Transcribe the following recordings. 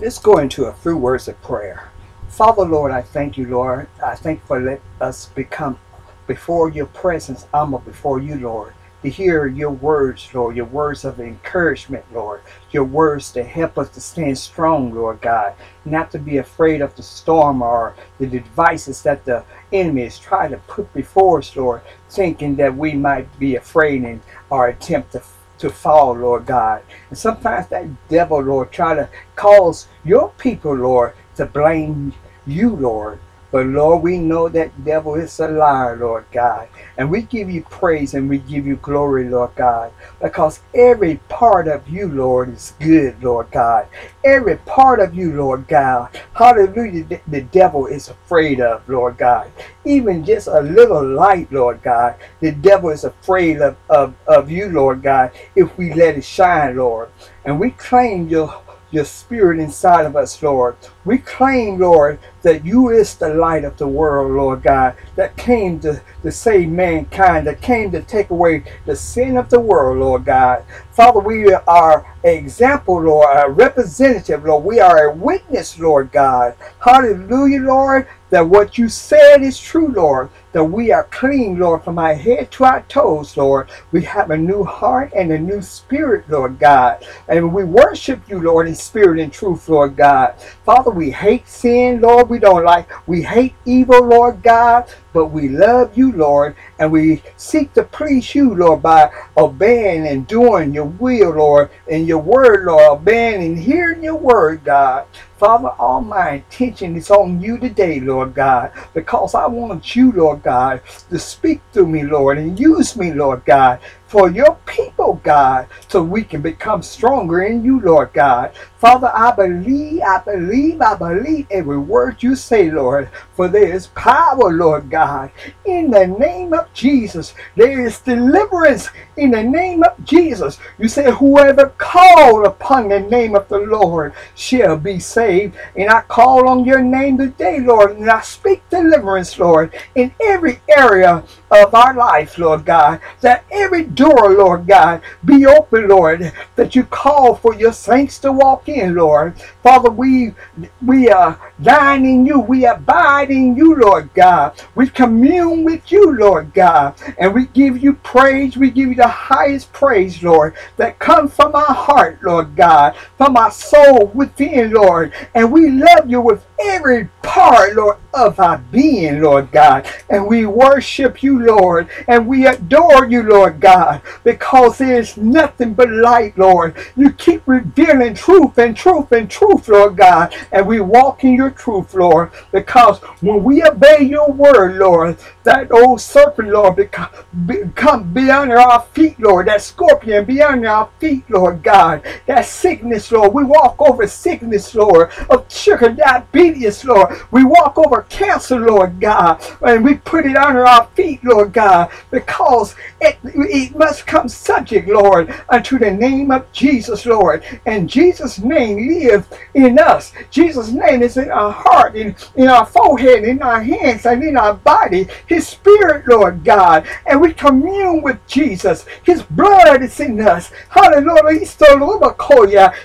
Let's go into a few words of prayer. Father, Lord, I thank you, Lord. I thank for let us become before your presence, humble before you, Lord, to hear your words, Lord, your words of encouragement, Lord, your words to help us to stand strong, Lord God, not to be afraid of the storm or the devices that the enemy is trying to put before us, Lord, thinking that we might be afraid and or attempt to to fall, Lord God. And sometimes that devil, Lord, try to cause your people, Lord, to blame you, Lord. But Lord, we know that devil is a liar, Lord God. And we give you praise and we give you glory, Lord God. Because every part of you, Lord, is good, Lord God. Every part of you, Lord God. Hallelujah. The, devil is afraid of, Lord God. Even just a little light, Lord God. The devil is afraid of, of, of you, Lord God, if we let it shine, Lord. And we claim your your spirit inside of us, Lord. We claim, Lord, that you is the light of the world, Lord God, that came to, to save mankind, that came to take away the sin of the world, Lord God. Father, we are an example, Lord, a representative, Lord. We are a witness, Lord God. Hallelujah, Lord, that what you said is true, Lord that we are clean, Lord, from our head to our toes, Lord. We have a new heart and a new spirit, Lord God. And we worship you, Lord, in spirit and truth, Lord God. Father, we hate sin, Lord. We don't like, we hate evil, Lord God but we love you, Lord, and we seek to please you, Lord, by obeying and doing your will, Lord, and your word, Lord, obeying and hearing your word, God. Father, all my attention is on you today, Lord God, because I want you, Lord God, to speak through me, Lord, and use me, Lord God, for your people, God, so we can become stronger in you, Lord God. Father, I believe, I believe, I believe every word you say, Lord, for there is power, Lord God. In the name of Jesus, there is deliverance in the name of Jesus. You say, whoever called upon the name of the Lord shall be saved. And I call on your name today, Lord, and I speak deliverance, Lord, in every area of our life, Lord God, that every door, Lord God, be open, Lord, that you call for your saints to walk in, Lord. Father, we we uh, are dying in you. We abide in you, Lord God. We commune with you, Lord God. And we give you praise. We give you the highest praise, Lord, that comes from our heart, Lord God, from our soul within, Lord. And we love you with every part, Lord, of our being, Lord God. And we worship you, Lord. And we adore you, Lord God, because there's nothing but light, Lord. You keep revealing truth and truth and truth, Lord God. And we walk in your truth, Lord, because when we obey your word, Lord, that old serpent, Lord, become be under our feet, Lord. That scorpion be under our feet, Lord God. That sickness, Lord. We walk over sickness, Lord, of sugar diabetes, Lord. We walk over cancer, Lord God, and we put it under our feet, Lord God, because it, it must come subject, Lord, unto the name of Jesus, Lord. And Jesus' name lives in us. Jesus' name is in our heart, in, in our forehead, in our hands, and in our body. His spirit, Lord God. And we commune with Jesus. His blood is in us. Hallelujah.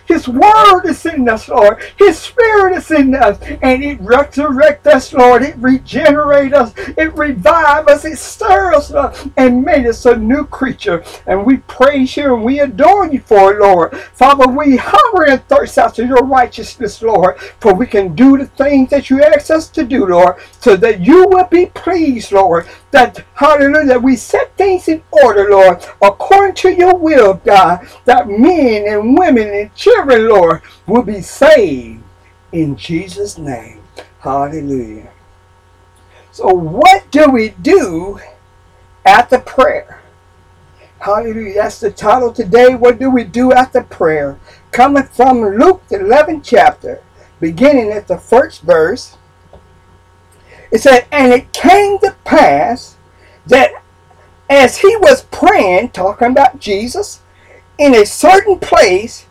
His word is in us, Lord. His spirit is in us. And it resurrects us, Lord. It regenerates us. It revives us. It stirs us and made us a new creature. And we praise you and we adore you for it, Lord. Father, we hunger and thirst after your righteousness, Lord. For we can do the things that you ask us to do, Lord, so that you will be pleased, Lord. That, hallelujah, that we set things in order, Lord, according to your will, God. That men and women and children, Lord, will be saved in Jesus' name. Hallelujah. So, what do we do at the prayer? Hallelujah. That's the title today. What do we do after prayer? Coming from Luke, the 11th chapter, beginning at the first verse. It said, And it came to pass that as he was praying, talking about Jesus, in a certain place,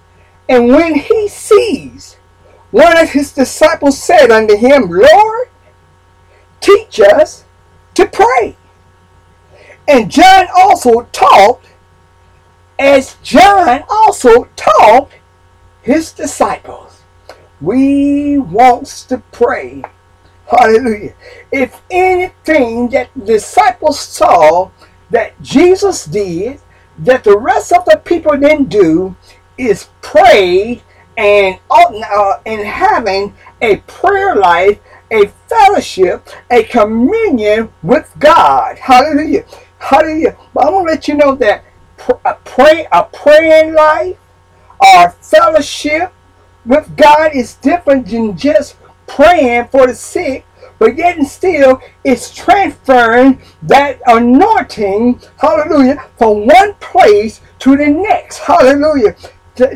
and when he sees one of his disciples said unto him, Lord, teach us to pray. And John also taught as John also taught his disciples. we wants to pray. Hallelujah. If anything that the disciples saw that Jesus did, that the rest of the people didn't do, is pray and uh, in having a prayer life, a fellowship, a communion with God. Hallelujah. Hallelujah. But I'm gonna let you know that a pray a praying life or fellowship with God is different than just praying for the sick, but yet and still it's transferring that anointing, hallelujah, from one place to the next. Hallelujah.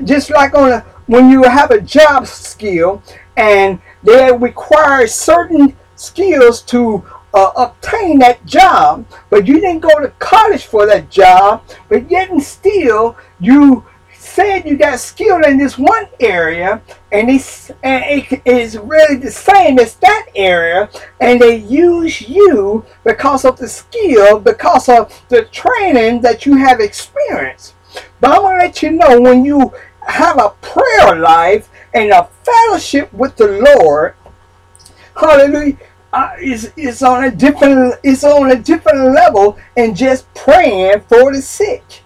Just like on a when you have a job skill and they require certain skills to uh, obtain that job, but you didn't go to college for that job, but yet and still you said you got skill in this one area and it's and it is really the same as that area and they use you because of the skill because of the training that you have experienced but i'm to let you know when you have a prayer life and a fellowship with the lord hallelujah is is on a different is on a different level and just praying for the sick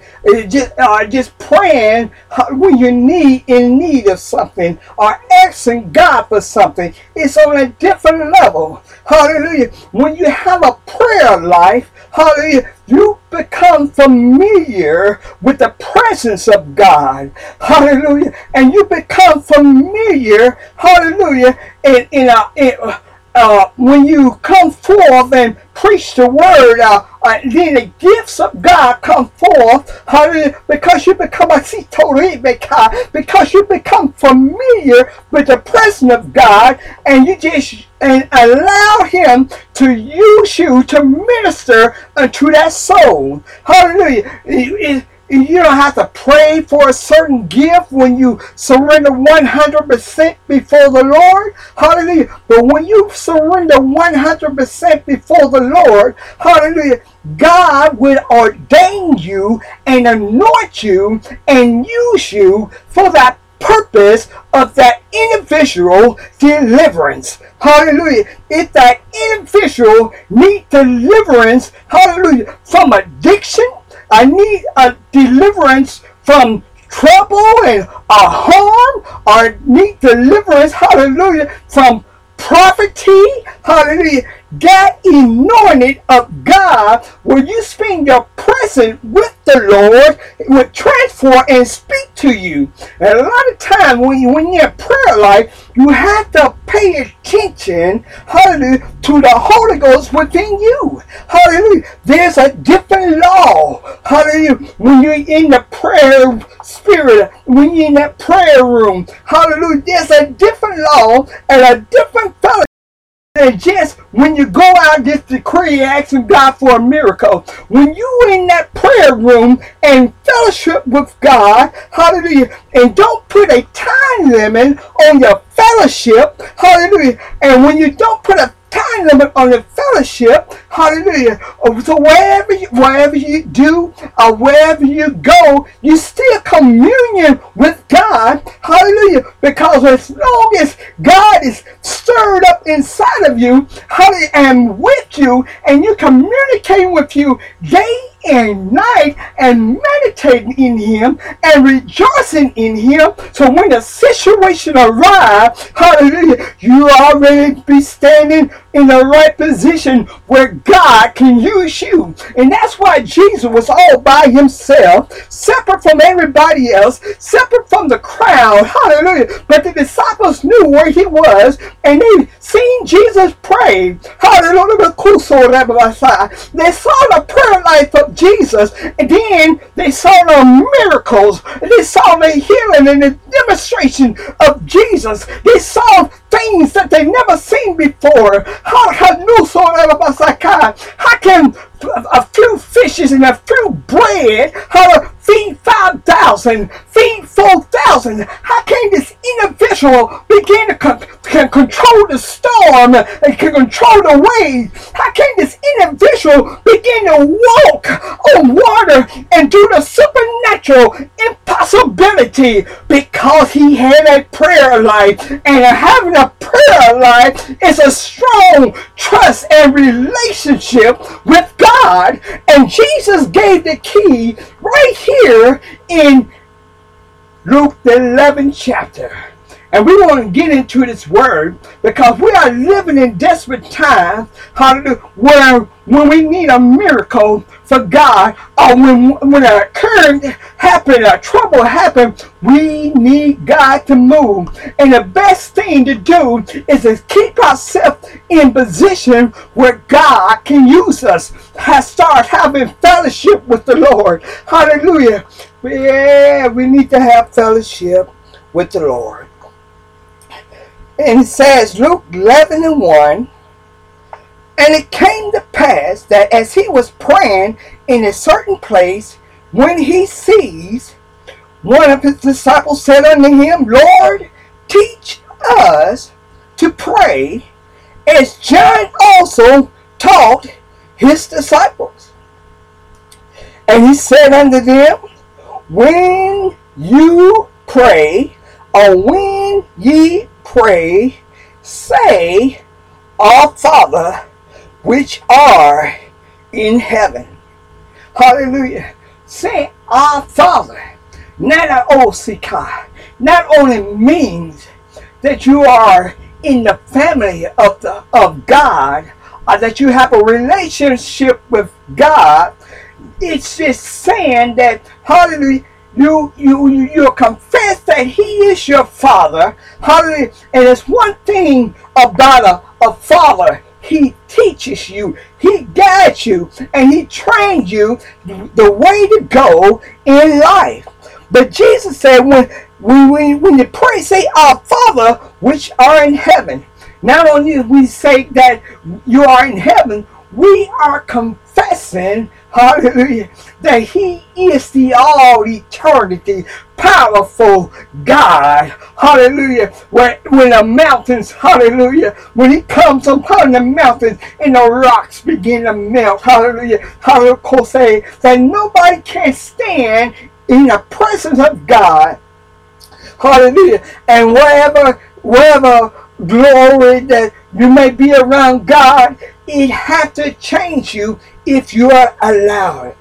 just uh, just praying when you need in need of something or asking God for something. It's on a different level. Hallelujah. When you have a prayer life, hallelujah, you become familiar with the presence of God. Hallelujah. And you become familiar, hallelujah, in, in a in, uh, when you come forth and preach the word, uh, uh, then the gifts of God come forth, hallelujah, because you become a because you become familiar with the presence of God, and you just and allow Him to use you to minister unto that soul. Hallelujah. It, it, you don't have to pray for a certain gift when you surrender 100% before the Lord. Hallelujah. But when you surrender 100% before the Lord, hallelujah, God will ordain you and anoint you and use you for that purpose of that individual deliverance. Hallelujah. If that individual need deliverance, hallelujah, from addiction, I need a deliverance from trouble and a harm. I need deliverance, hallelujah, from poverty, hallelujah. That anointed of God, where you spend your presence with the Lord, will transform and speak to you. And a lot of time when you when you're in prayer life, you have to pay attention, hallelujah, to the Holy Ghost within you. Hallelujah. There's a different law. Hallelujah. When you're in the prayer spirit, when you're in that prayer room, hallelujah, there's a different law and a different fellowship and just when you go out just decree asking God for a miracle, when you in that prayer room and fellowship with God, hallelujah, and don't put a time limit on your fellowship, hallelujah, and when you don't put a time limit on the fellowship. Hallelujah. Oh, so wherever you, wherever you do or wherever you go, you still communion with God. Hallelujah. Because as long as God is stirred up inside of you, hallelujah, and with you, and you communicate with you day and night and meditating in him and rejoicing in him. So when the situation arrives, hallelujah, you already be standing in the right position where God can use you. And that's why Jesus was all by himself, separate from everybody else, separate from the crowd. Hallelujah. But the disciples knew where he was and they seen Jesus pray. Hallelujah. They saw the prayer life of Jesus, and then they saw the miracles, they saw the healing and the demonstration of Jesus. They saw things that they never seen before. How, how can a few fishes and a few bread, how to feed 5,000, feed 4,000. How can this individual begin to con- can control the storm and can control the waves? How can this individual begin to walk on water and do the supernatural, impossibility? because he had a prayer life. And having a prayer life is a strong trust and relationship with God. And Jesus gave the key right here in Luke the 11th chapter. And we want to get into this word because we are living in desperate times, hallelujah, where when we need a miracle for God, or when when a occurrence happen, a trouble happen, we need God to move. And the best thing to do is to keep ourselves in position where God can use us. Has start having fellowship with the Lord. Hallelujah. Yeah, we need to have fellowship with the Lord. And it says, Luke 11 and 1, And it came to pass that as he was praying in a certain place, when he sees, one of his disciples said unto him, Lord, teach us to pray, as John also taught his disciples. And he said unto them, When you pray, or when ye pray, say, Our Father, which are in heaven. Hallelujah. Say, Our Father. Not Osika. Not only means that you are in the family of the of God, or that you have a relationship with God. It's just saying that, hallelujah, you you you confess that he is your father. Hallelujah. And it's one thing about a, a father. He teaches you. He guides you. And he trains you the way to go in life. But jesus said when when, when you pray say our father which are in heaven. Not only we say that you are in heaven we are confessing Hallelujah. That he is the all eternity, powerful God. Hallelujah. When, when the mountains, hallelujah, when he comes upon the mountains and the rocks begin to melt. Hallelujah. Hallelujah. Say that nobody can stand in the presence of God. Hallelujah. And wherever, wherever glory that you may be around God, it has to change you if you are allowed.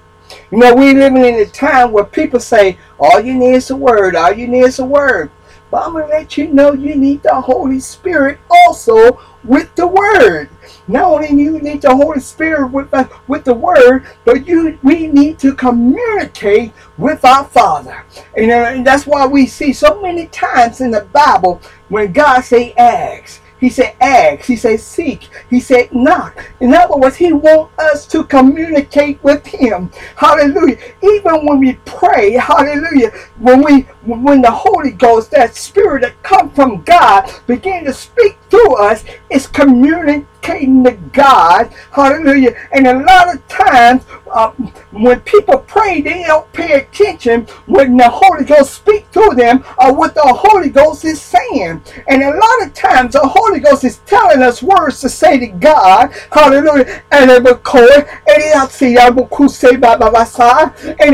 You know, we living in a time where people say, all you need is a word, all you need is a word. But I'm going to let you know you need the Holy Spirit also with the word. Not only you need the Holy Spirit with the, with the word, but you we need to communicate with our Father. And, uh, and that's why we see so many times in the Bible when God say ask he said, ask. He said, seek. He said, knock. In other words, he wants us to communicate with him. Hallelujah. Even when we pray, hallelujah, when we when the Holy Ghost, that spirit that comes from God, begin to speak through us, is communicating to God. Hallelujah. And a lot of times, uh, when people pray, they don't pay attention when the Holy Ghost speaks to them or what the Holy Ghost is saying. And a lot of times, the Holy Ghost is telling us words to say to God. Hallelujah. And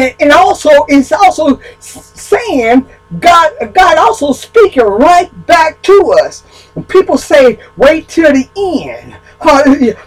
it, and also it's also saying God God also speaking right back to us. People say, wait till the end. I'm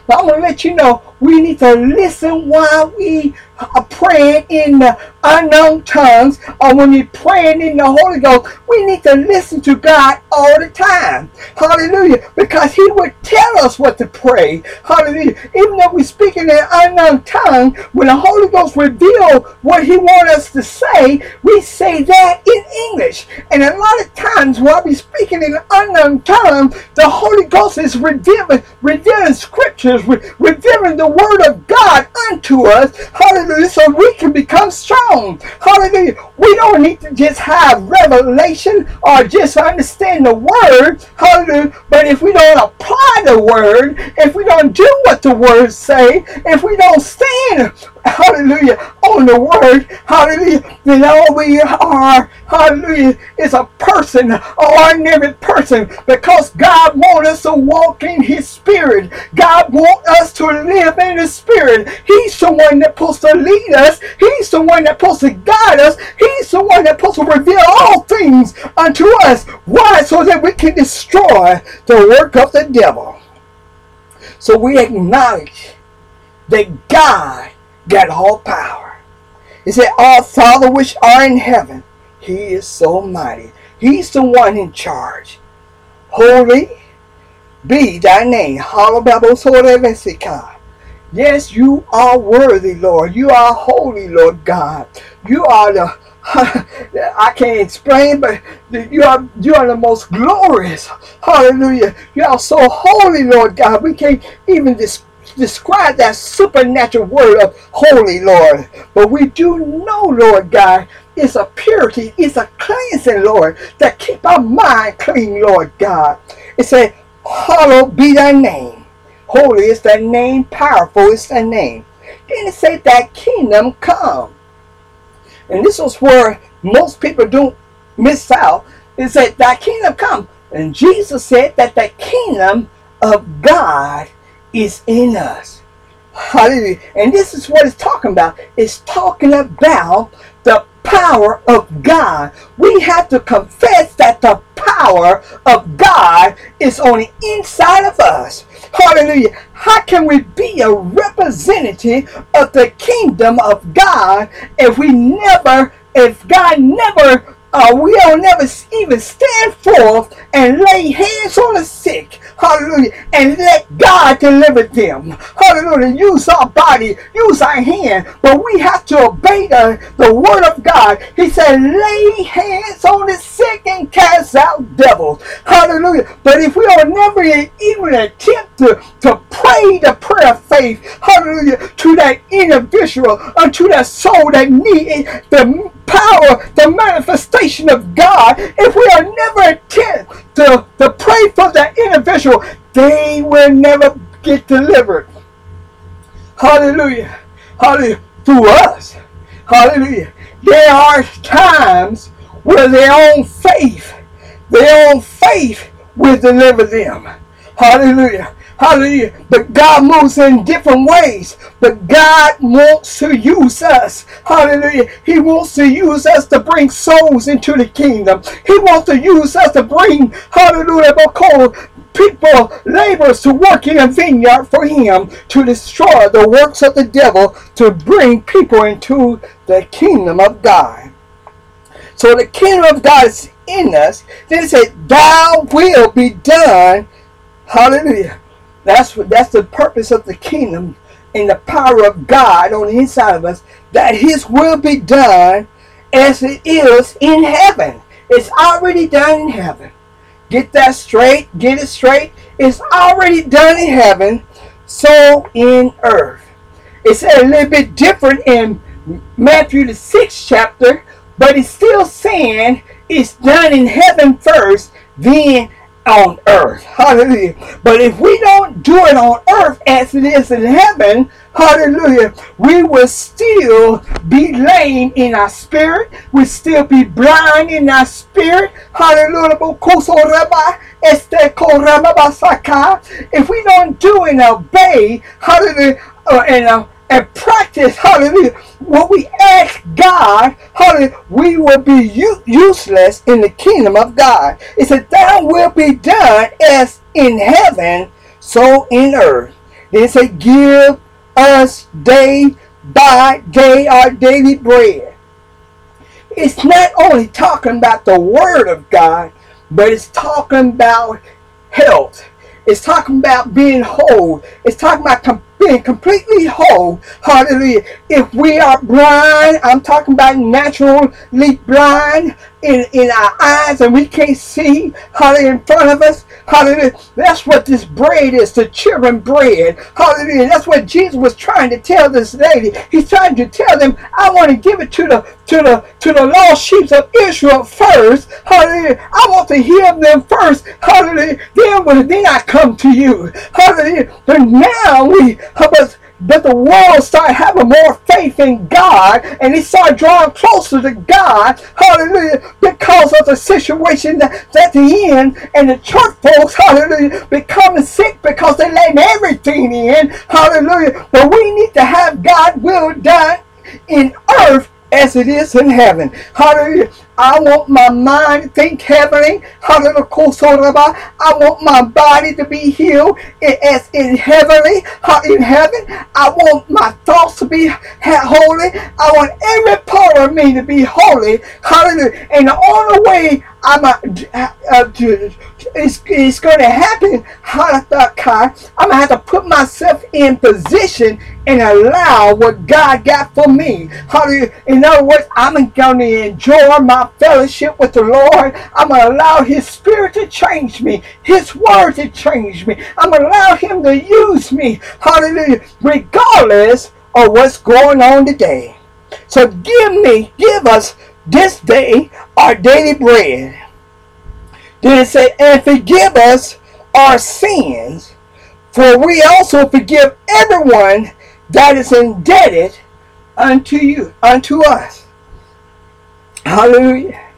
going to let you know we need to listen while we are praying in the unknown tongues or when you're praying in the Holy Ghost. We need to listen to God all the time. Hallelujah. Because He would tell us what to pray. Hallelujah. Even though we speak in an unknown tongue, when the Holy Ghost reveals what He wants us to say, we say that in English. And a lot of times while we're speaking in an unknown tongue, the Holy Ghost is revealing, revealing scriptures, revealing the word of God unto us. Hallelujah. So we can become strong. Hallelujah. We don't need to just have revelation or just understand the word. Hallelujah. But if we don't apply the word, if we don't do what the words say, if we don't stand hallelujah, on the word, hallelujah, then all we are, hallelujah, is a person, an ordinary person, because God wants us to walk in his spirit. God wants us to live in his spirit. He's the one that's supposed to lead us. He's the one that's supposed to guide us. He's the one that's supposed to reveal all things unto us. Why? So that we can destroy the work of the devil. So we acknowledge that God got all power. He said, Our Father which are in heaven, He is so mighty. He's the one in charge. Holy be thy name. Yes, you are worthy, Lord. You are holy, Lord God. You are the I can't explain, but you are you are the most glorious. Hallelujah. You are so holy, Lord God. We can't even describe describe that supernatural word of holy, Lord. But we do know, Lord God, it's a purity, it's a cleansing, Lord, that keep our mind clean, Lord God. It said, Hallowed be thy name. Holy is thy name, powerful is thy name. Then it said that kingdom come. And this is where most people don't miss out. It said thy kingdom come. And Jesus said that the kingdom of God is in us. Hallelujah. And this is what it's talking about. It's talking about the power of God. We have to confess that the power of God is on the inside of us. Hallelujah. How can we be a representative of the kingdom of God if we never, if God never uh, we don't never even stand forth and lay hands on the sick. Hallelujah. And let God deliver them. Hallelujah. Use our body, use our hand. But we have to obey the, the word of God. He said, lay hands on the sick and cast out devils. Hallelujah. But if we don't never even attempt to, to pray the prayer of faith, hallelujah, to that individual, unto that soul that need the power, the manifestation of God, if we are never attempt to, to pray for that individual, they will never get delivered. Hallelujah. Hallelujah. Through us. Hallelujah. There are times where their own faith, their own faith will deliver them. Hallelujah. Hallelujah. But God moves in different ways. But God wants to use us. Hallelujah. He wants to use us to bring souls into the kingdom. He wants to use us to bring, hallelujah, people, laborers to work in a vineyard for him to destroy the works of the devil to bring people into the kingdom of God. So the kingdom of God is in us. Then it said, Thou will be done. Hallelujah that's what that's the purpose of the kingdom and the power of God on the inside of us, that his will be done as it is in heaven. It's already done in heaven. Get that straight, get it straight. It's already done in heaven, so in earth. It's a little bit different in Matthew the sixth chapter, but it's still saying it's done in heaven first, then on earth. Hallelujah. But if we don't do it on earth as it is in heaven, hallelujah, we will still be lame in our spirit. We still be blind in our spirit. Hallelujah. If we don't do and obey, hallelujah, uh, and uh, and practice, hallelujah, what we ask God, hallelujah, we will be useless in the kingdom of God. It said, Thou will be done as in heaven, so in earth. Then it said, Give us day by day our daily bread. It's not only talking about the word of God, but it's talking about health. It's talking about being whole. It's talking about being completely whole. Hallelujah. If we are blind, I'm talking about naturally blind in, in our eyes and we can't see, hallelujah, in front of us. Hallelujah. That's what this bread is, the children bread. Hallelujah. That's what Jesus was trying to tell this lady. He's trying to tell them, I want to give it to the to the to the lost sheep of Israel first. Hallelujah. I want to heal them first. Hallelujah. Then when then I come to you. Hallelujah. But now we help us that the world start having more faith in God and they start drawing closer to God. Hallelujah. Because of the situation that, that they in and the church folks, hallelujah, becoming sick because they letting everything in. Hallelujah. But we need to have God will done in earth as it is in heaven. Hallelujah. I want my mind to think heavenly. Hallelujah. I want my body to be healed as in heavenly, in heaven. I want my thoughts to be holy. I want every part of me to be holy. Hallelujah. And the only way I'm a, uh, it's, it's going to happen. I'm going to have to put myself in position and allow what God got for me. Hallelujah. In other words, I'm going to enjoy my fellowship with the Lord. I'm going to allow His Spirit to change me, His Word to change me. I'm going to allow Him to use me. Hallelujah. Regardless of what's going on today. So give me, give us this day our daily bread. Then it said, and forgive us our sins, for we also forgive everyone that is indebted unto you, unto us. Hallelujah.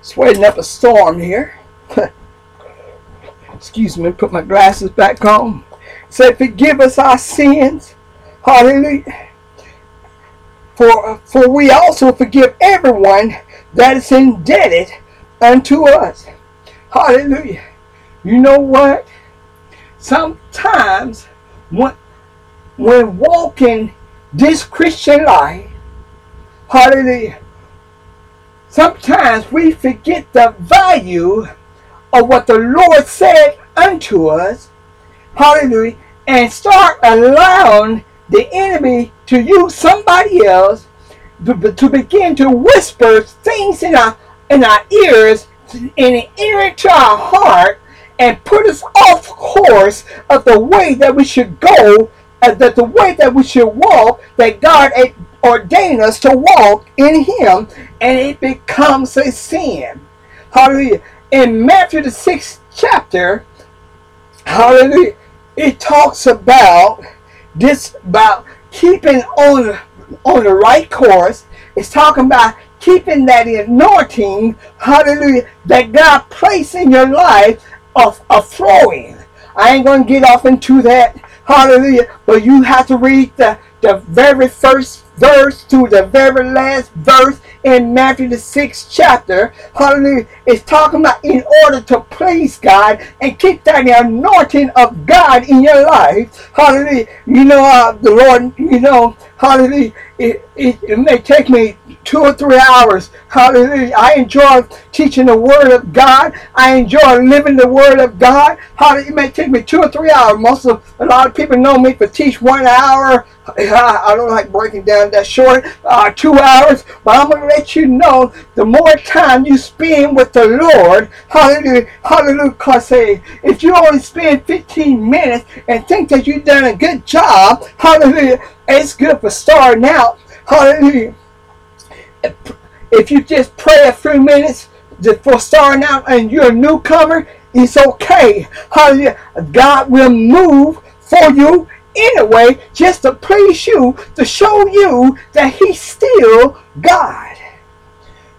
Sweating up a storm here. Excuse me, put my glasses back on. Said, forgive us our sins. Hallelujah. For, for we also forgive everyone that is indebted unto us. Hallelujah. You know what? Sometimes when, when walking this Christian life, hallelujah, sometimes we forget the value of what the Lord said unto us, hallelujah, and start allowing the enemy to use somebody else to, to begin to whisper things in our in our ears and into our heart and put us off course of the way that we should go, uh, that the way that we should walk, that God ordained us to walk in Him, and it becomes a sin. Hallelujah. In Matthew the sixth chapter, hallelujah, it talks about this about keeping on on the right course. It's talking about keeping that anointing, hallelujah, that God placed in your life of, of flowing. I ain't going to get off into that, hallelujah, but you have to read the, the very first verse to the very last verse in Matthew the sixth chapter. Hallelujah. is talking about in order to please God and keep that anointing of God in your life. Hallelujah. You know, uh, the Lord, you know, hallelujah. It, it, it may take me two or three hours. Hallelujah. I enjoy teaching the Word of God. I enjoy living the Word of God. Hallelujah. It may take me two or three hours. Most of a lot of people know me for teach one hour. I don't like breaking down that short, uh, two hours. But I'm going to let you know the more time you spend with the Lord, hallelujah, hallelujah, because if you only spend 15 minutes and think that you've done a good job, hallelujah, it's good for starting out. Hallelujah if you just pray a few minutes before starting out and you're a newcomer, it's okay. Hallelujah. God will move for you anyway just to please you, to show you that He's still God.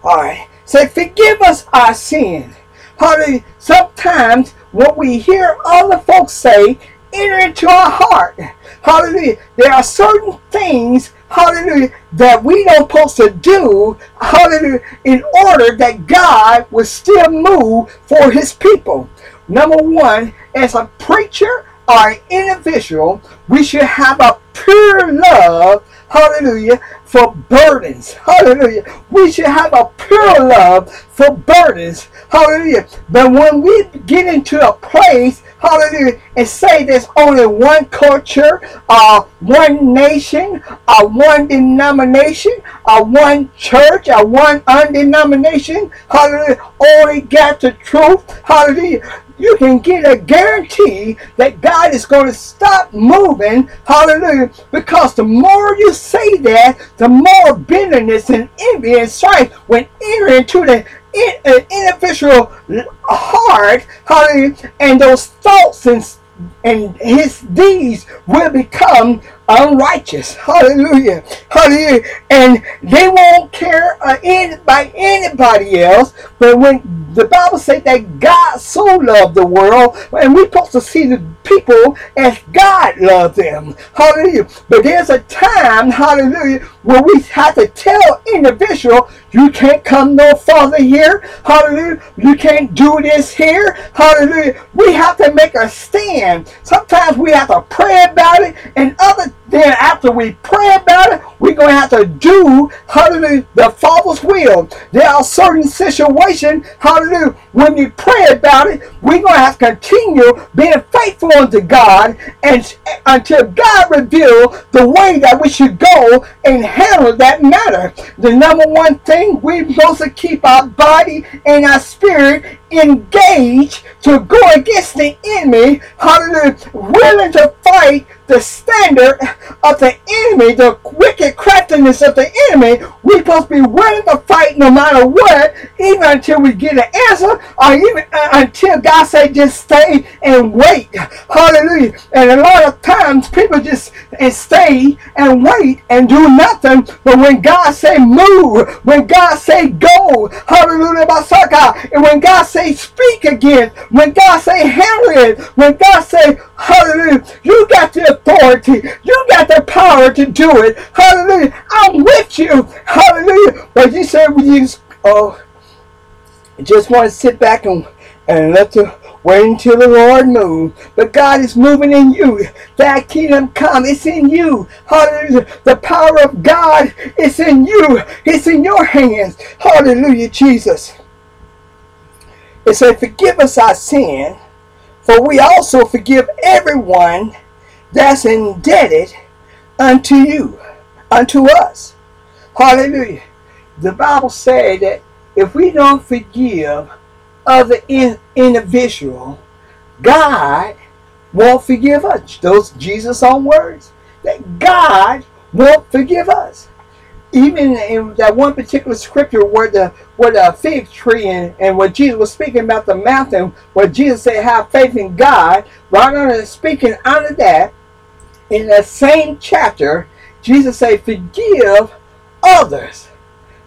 All right. Say, forgive us our sin. Hallelujah. Sometimes what we hear other folks say enter into our heart. Hallelujah. There are certain things hallelujah, that we don't supposed to do, hallelujah, in order that God will still move for his people. Number one, as a preacher or an individual, we should have a pure love, hallelujah, for burdens. Hallelujah. We should have a pure love for burdens. Hallelujah. But when we get into a place hallelujah, and say there's only one culture, uh, one nation, uh, one denomination, uh, one church, uh, one undenomination, hallelujah, only got the truth, hallelujah. You can get a guarantee that God is going to stop moving, hallelujah, because the more you say that, the more bitterness and envy and strife will enter into the in, an individual heart, hallelujah, and those thoughts and, and his deeds will become unrighteous. Hallelujah. Hallelujah. And they won't care uh, in, by anybody else. But when the Bible says that God so loved the world, and we're supposed to see the people as God loved them. Hallelujah. But there's a time, hallelujah, where we have to tell individual, you can't come no farther here. Hallelujah. You can't do this here. Hallelujah. We have to make a stand. Sometimes we have to pray about it, and other then after we pray about it, we're going to have to do, hallelujah, the Father's will. There are certain situations, hallelujah, when we pray about it, we're going to have to continue being faithful unto God and until God reveals the way that we should go and handle that matter. The number one thing we're supposed to keep our body and our spirit engaged to go against the enemy, hallelujah, willing to fight the standard of the enemy, the wicked craftiness of the enemy, we're supposed to be willing to fight no matter what, even until we get an answer, or even uh, until God say just stay and wait. Hallelujah. And a lot of times people just and stay and wait and do nothing. But when God say move, when God say go, hallelujah, and when God say speak again, when God say handle it, when God say hallelujah, you got the authority, you got the power to do it. Hallelujah. I'm with you. Hallelujah. But you said we just oh just want to sit back and and let the wait until the Lord move. But God is moving in you. That kingdom come. It's in you. Hallelujah. The power of God is in you. It's in your hands. Hallelujah, Jesus. It said, forgive us our sin, for we also forgive everyone that's indebted unto you, unto us. Hallelujah. The Bible said that if we don't forgive other in, individual, God won't forgive us. Those Jesus' own words. That God won't forgive us. Even in that one particular scripture where the where the fig tree and, and when Jesus was speaking about the mountain, where Jesus said, Have faith in God, right on speaking under that, in that same chapter, Jesus said, Forgive others.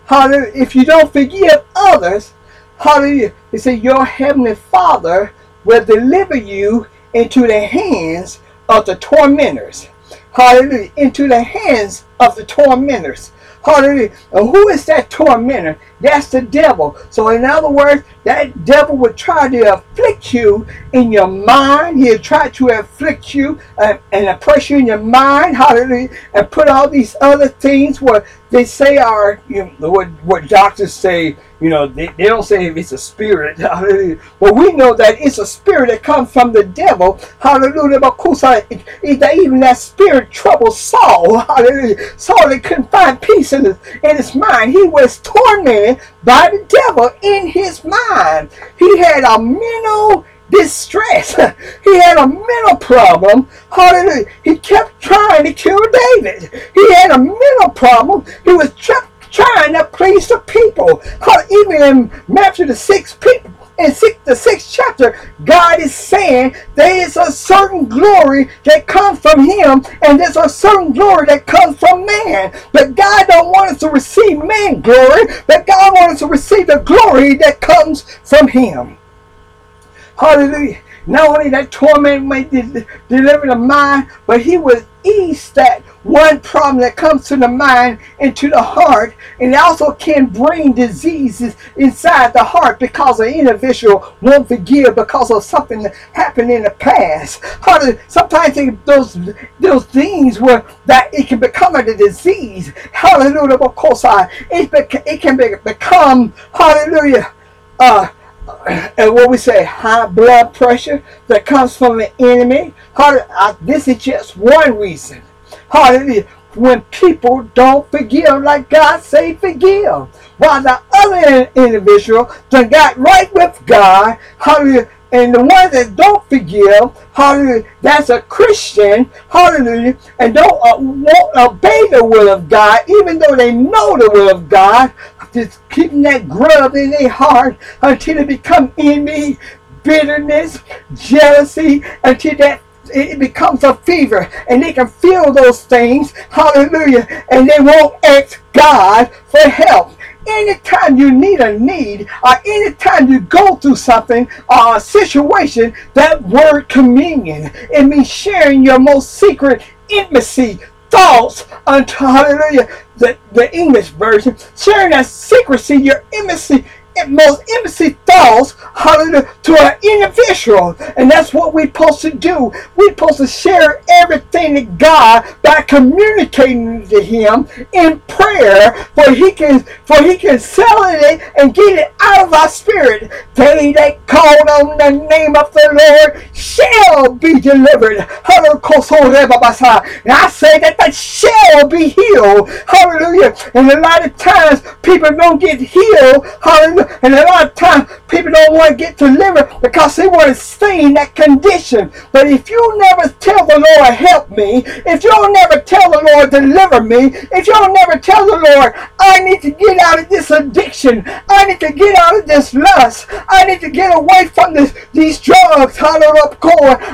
Hallelujah. If you don't forgive others, hallelujah. He said, Your heavenly Father will deliver you into the hands of the tormentors. Hallelujah. Into the hands of the tormentors. Hallelujah. Who is that tormentor? That's the devil. So, in other words, that devil would try to afflict you in your mind. He'll try to afflict you and, and oppress you in your mind. Hallelujah. And put all these other things where they say are, you know, what, what doctors say you know, they, they don't say it's a spirit. But we know that it's a spirit that comes from the devil, hallelujah. But even that spirit troubled Saul, hallelujah. Saul they couldn't find peace in his, in his mind. He was tormented by the devil in his mind. He had a mental distress. he had a mental problem. Hallelujah. He kept trying to kill David. He had a mental problem. He was trying to please the people. Even in Matthew the sixth people in six, the sixth chapter, God is saying there is a certain glory that comes from Him, and there's a certain glory that comes from man. But God don't want us to receive man glory, but God wants us to receive the glory that comes from Him. Hallelujah. Not only that torment may de- deliver the mind, but He will ease that one problem that comes to the mind and to the heart, and it also can bring diseases inside the heart because an individual won't forgive because of something that happened in the past. Sometimes those those things were that it can become a disease. Hallelujah, because it, it can become hallelujah. Uh, and what we say, high blood pressure that comes from the enemy. Hallelujah. This is just one reason. Hallelujah. When people don't forgive like God say forgive. While the other individual that got right with God, hallelujah, and the ones that don't forgive, hallelujah, that's a Christian, hallelujah, and don't uh, won't obey the will of God, even though they know the will of God, just keeping that grub in their heart until they become envy, bitterness, jealousy, until that it becomes a fever and they can feel those things. Hallelujah. And they won't ask God for help anytime you need a need or anytime you go through something or a situation, that word communion, it means sharing your most secret intimacy thoughts unto hallelujah. The, the English version, sharing that secrecy, your intimacy, most intimacy thoughts, hallelujah, to an individual. And that's what we're supposed to do. We're supposed to share everything to God by communicating to Him in prayer, for He can for He can sell it and get it out of our spirit. They that called on the name of the Lord shall be delivered. Oh, and I say that they shall be healed. Hallelujah. And a lot of times people don't get healed. Hallelujah and a lot of times people don't want to get delivered because they want to stay in that condition. But if you never tell the Lord, help me, if you'll never tell the Lord, deliver me, if you'll never tell the Lord, I need to get out of this addiction, I need to get out of this lust, I need to get away from this these drugs, hallelujah,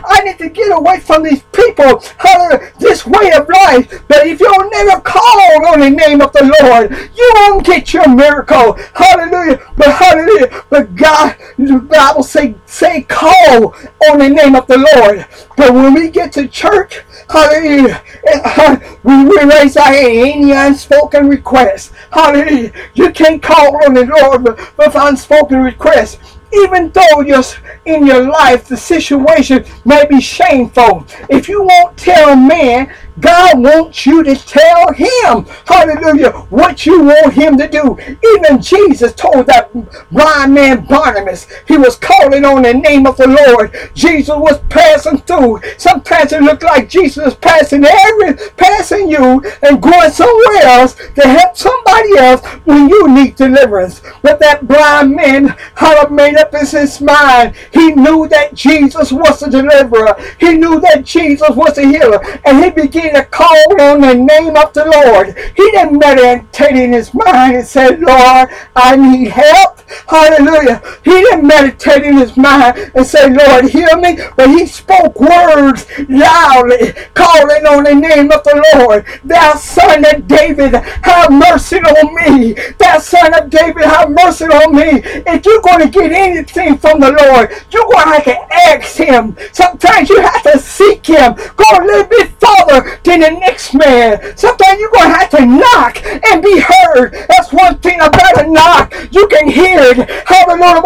I need to get away from these people, hallelujah, this way of life. But if you'll never call on the name of the Lord, you won't get your miracle. Hallelujah. But hallelujah. But God, the Bible say, say call on the name of the Lord. But when we get to church, hallelujah, eh, we, we raise our any unspoken request. Hallelujah. You can't call on the Lord with unspoken requests even though you're in your life the situation may be shameful if you won't tell man God wants you to tell him, hallelujah, what you want him to do. Even Jesus told that blind man Barnabas, he was calling on the name of the Lord. Jesus was passing through. Sometimes it looked like Jesus was passing every, passing you and going somewhere else to help somebody else when you need deliverance. But that blind man had made up in his mind. He knew that Jesus was the deliverer. He knew that Jesus was the healer. And he began to call on the name of the Lord. He didn't meditate in his mind and say, Lord, I need help. Hallelujah. He didn't meditate in his mind and say, Lord, heal me. But he spoke words loudly, calling on the name of the Lord. Thou son of David, have mercy on me. Thou son of David, have mercy on me. If you're going to get anything from the Lord, you're going to have to ask him. Sometimes you have to seek him. Go a little bit farther than the next man. Sometimes you're going to have to knock and be heard. That's one thing about a knock. You can hear it. Hallelujah.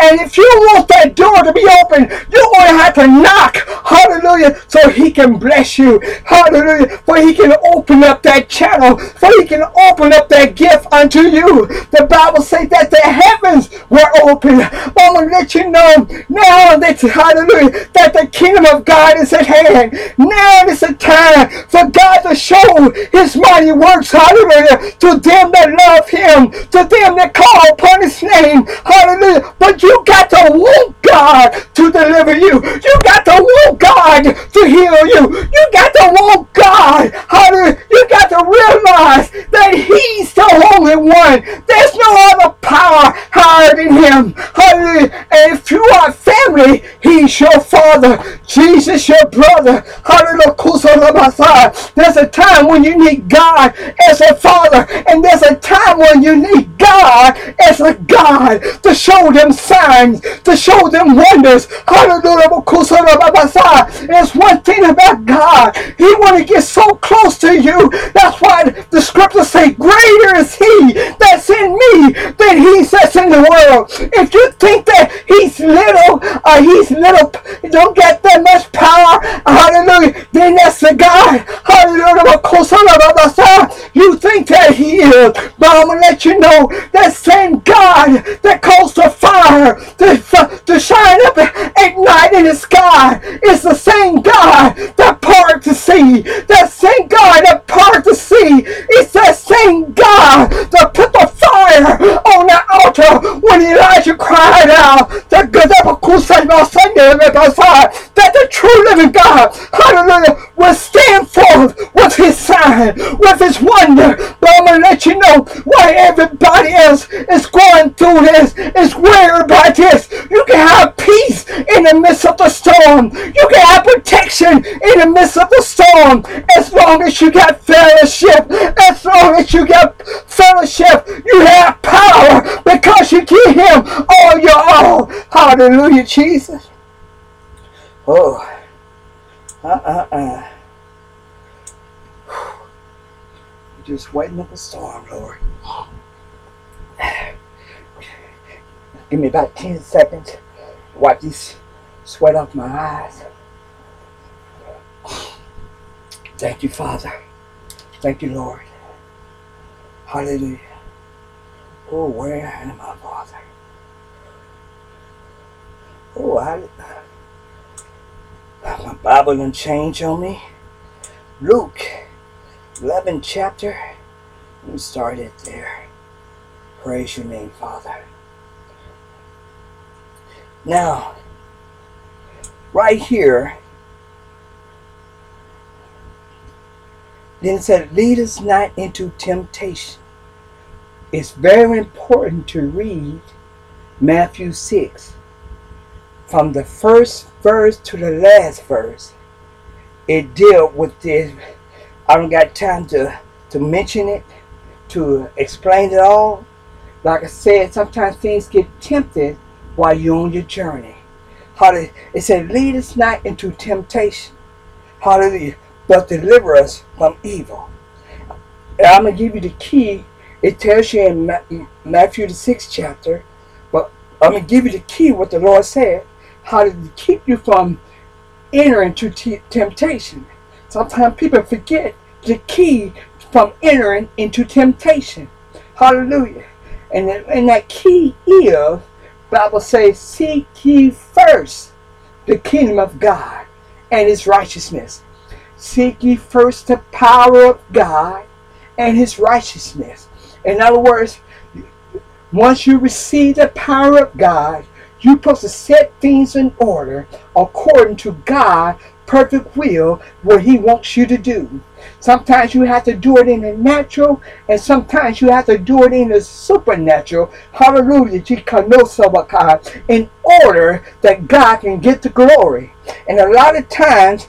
And if you want that door to be open, you're going to have to knock. Hallelujah. So he can bless you. Hallelujah. For he can open up that channel. For he can open up that gift unto you. The Bible says that the heavens were open. I'm going to let you know now that, hallelujah, that the kingdom of God is at hand. Now is the time for God to show his mighty works, hallelujah, to them that love him, to them that call upon his name, hallelujah. But you got to want God to deliver you. You got to want God to heal you. You got to want God, hallelujah. You got to realize that he's the only one. There's no other power higher than him. Hallelujah. And if you are family, he's your father. Jesus, your brother. Hallelujah. There's a time when you need God as a father, and there's a time when you need God as a God to show them signs, to show them wonders. There's one thing about God. He want to get so close to you. That's why the scriptures say, greater is he that's in me than he that's in the world. If you think that he's little, uh, he's little, don't get that much is, but I'm to let you know that same God that calls the fire to, to shine up at night in the sky is the same God that parted the sea. That same God that parted the sea. is that same God that put the fire on the altar when Elijah cried out that the that the true living God, know why everybody else is going through this, is worried about this. You can have peace in the midst of the storm. You can have protection in the midst of the storm as long as you got fellowship. As long as you got fellowship, you have power because you give him all your all. Hallelujah, Jesus. Oh. Uh-uh-uh. Just waiting up a storm, Lord. Give me about 10 seconds. Wipe this sweat off my eyes. Thank you, Father. Thank you, Lord. Hallelujah. Oh, where am I, Father? Oh, I, my Bible done change on me. Luke, 11 chapter. Let me start it there. Praise your name, Father. Now, right here, then it said, lead us not into temptation. It's very important to read Matthew 6 from the first verse to the last verse. It dealt with this. I don't got time to, to mention it, to explain it all. Like I said, sometimes things get tempted while you're on your journey. Hallelujah. It said, lead us not into temptation. Hallelujah. But deliver us from evil. And I'm going to give you the key. It tells you in Matthew the sixth chapter. But I'm going to give you the key what the Lord said. How to keep you from entering into t- temptation. Sometimes people forget the key from entering into temptation. Hallelujah. And, and that key is Bible says, seek ye first the kingdom of God and his righteousness. Seek ye first the power of God and his righteousness. In other words, once you receive the power of God, you're supposed to set things in order according to God perfect will what he wants you to do. Sometimes you have to do it in the natural, and sometimes you have to do it in the supernatural. Hallelujah, in order that God can get the glory. And a lot of times,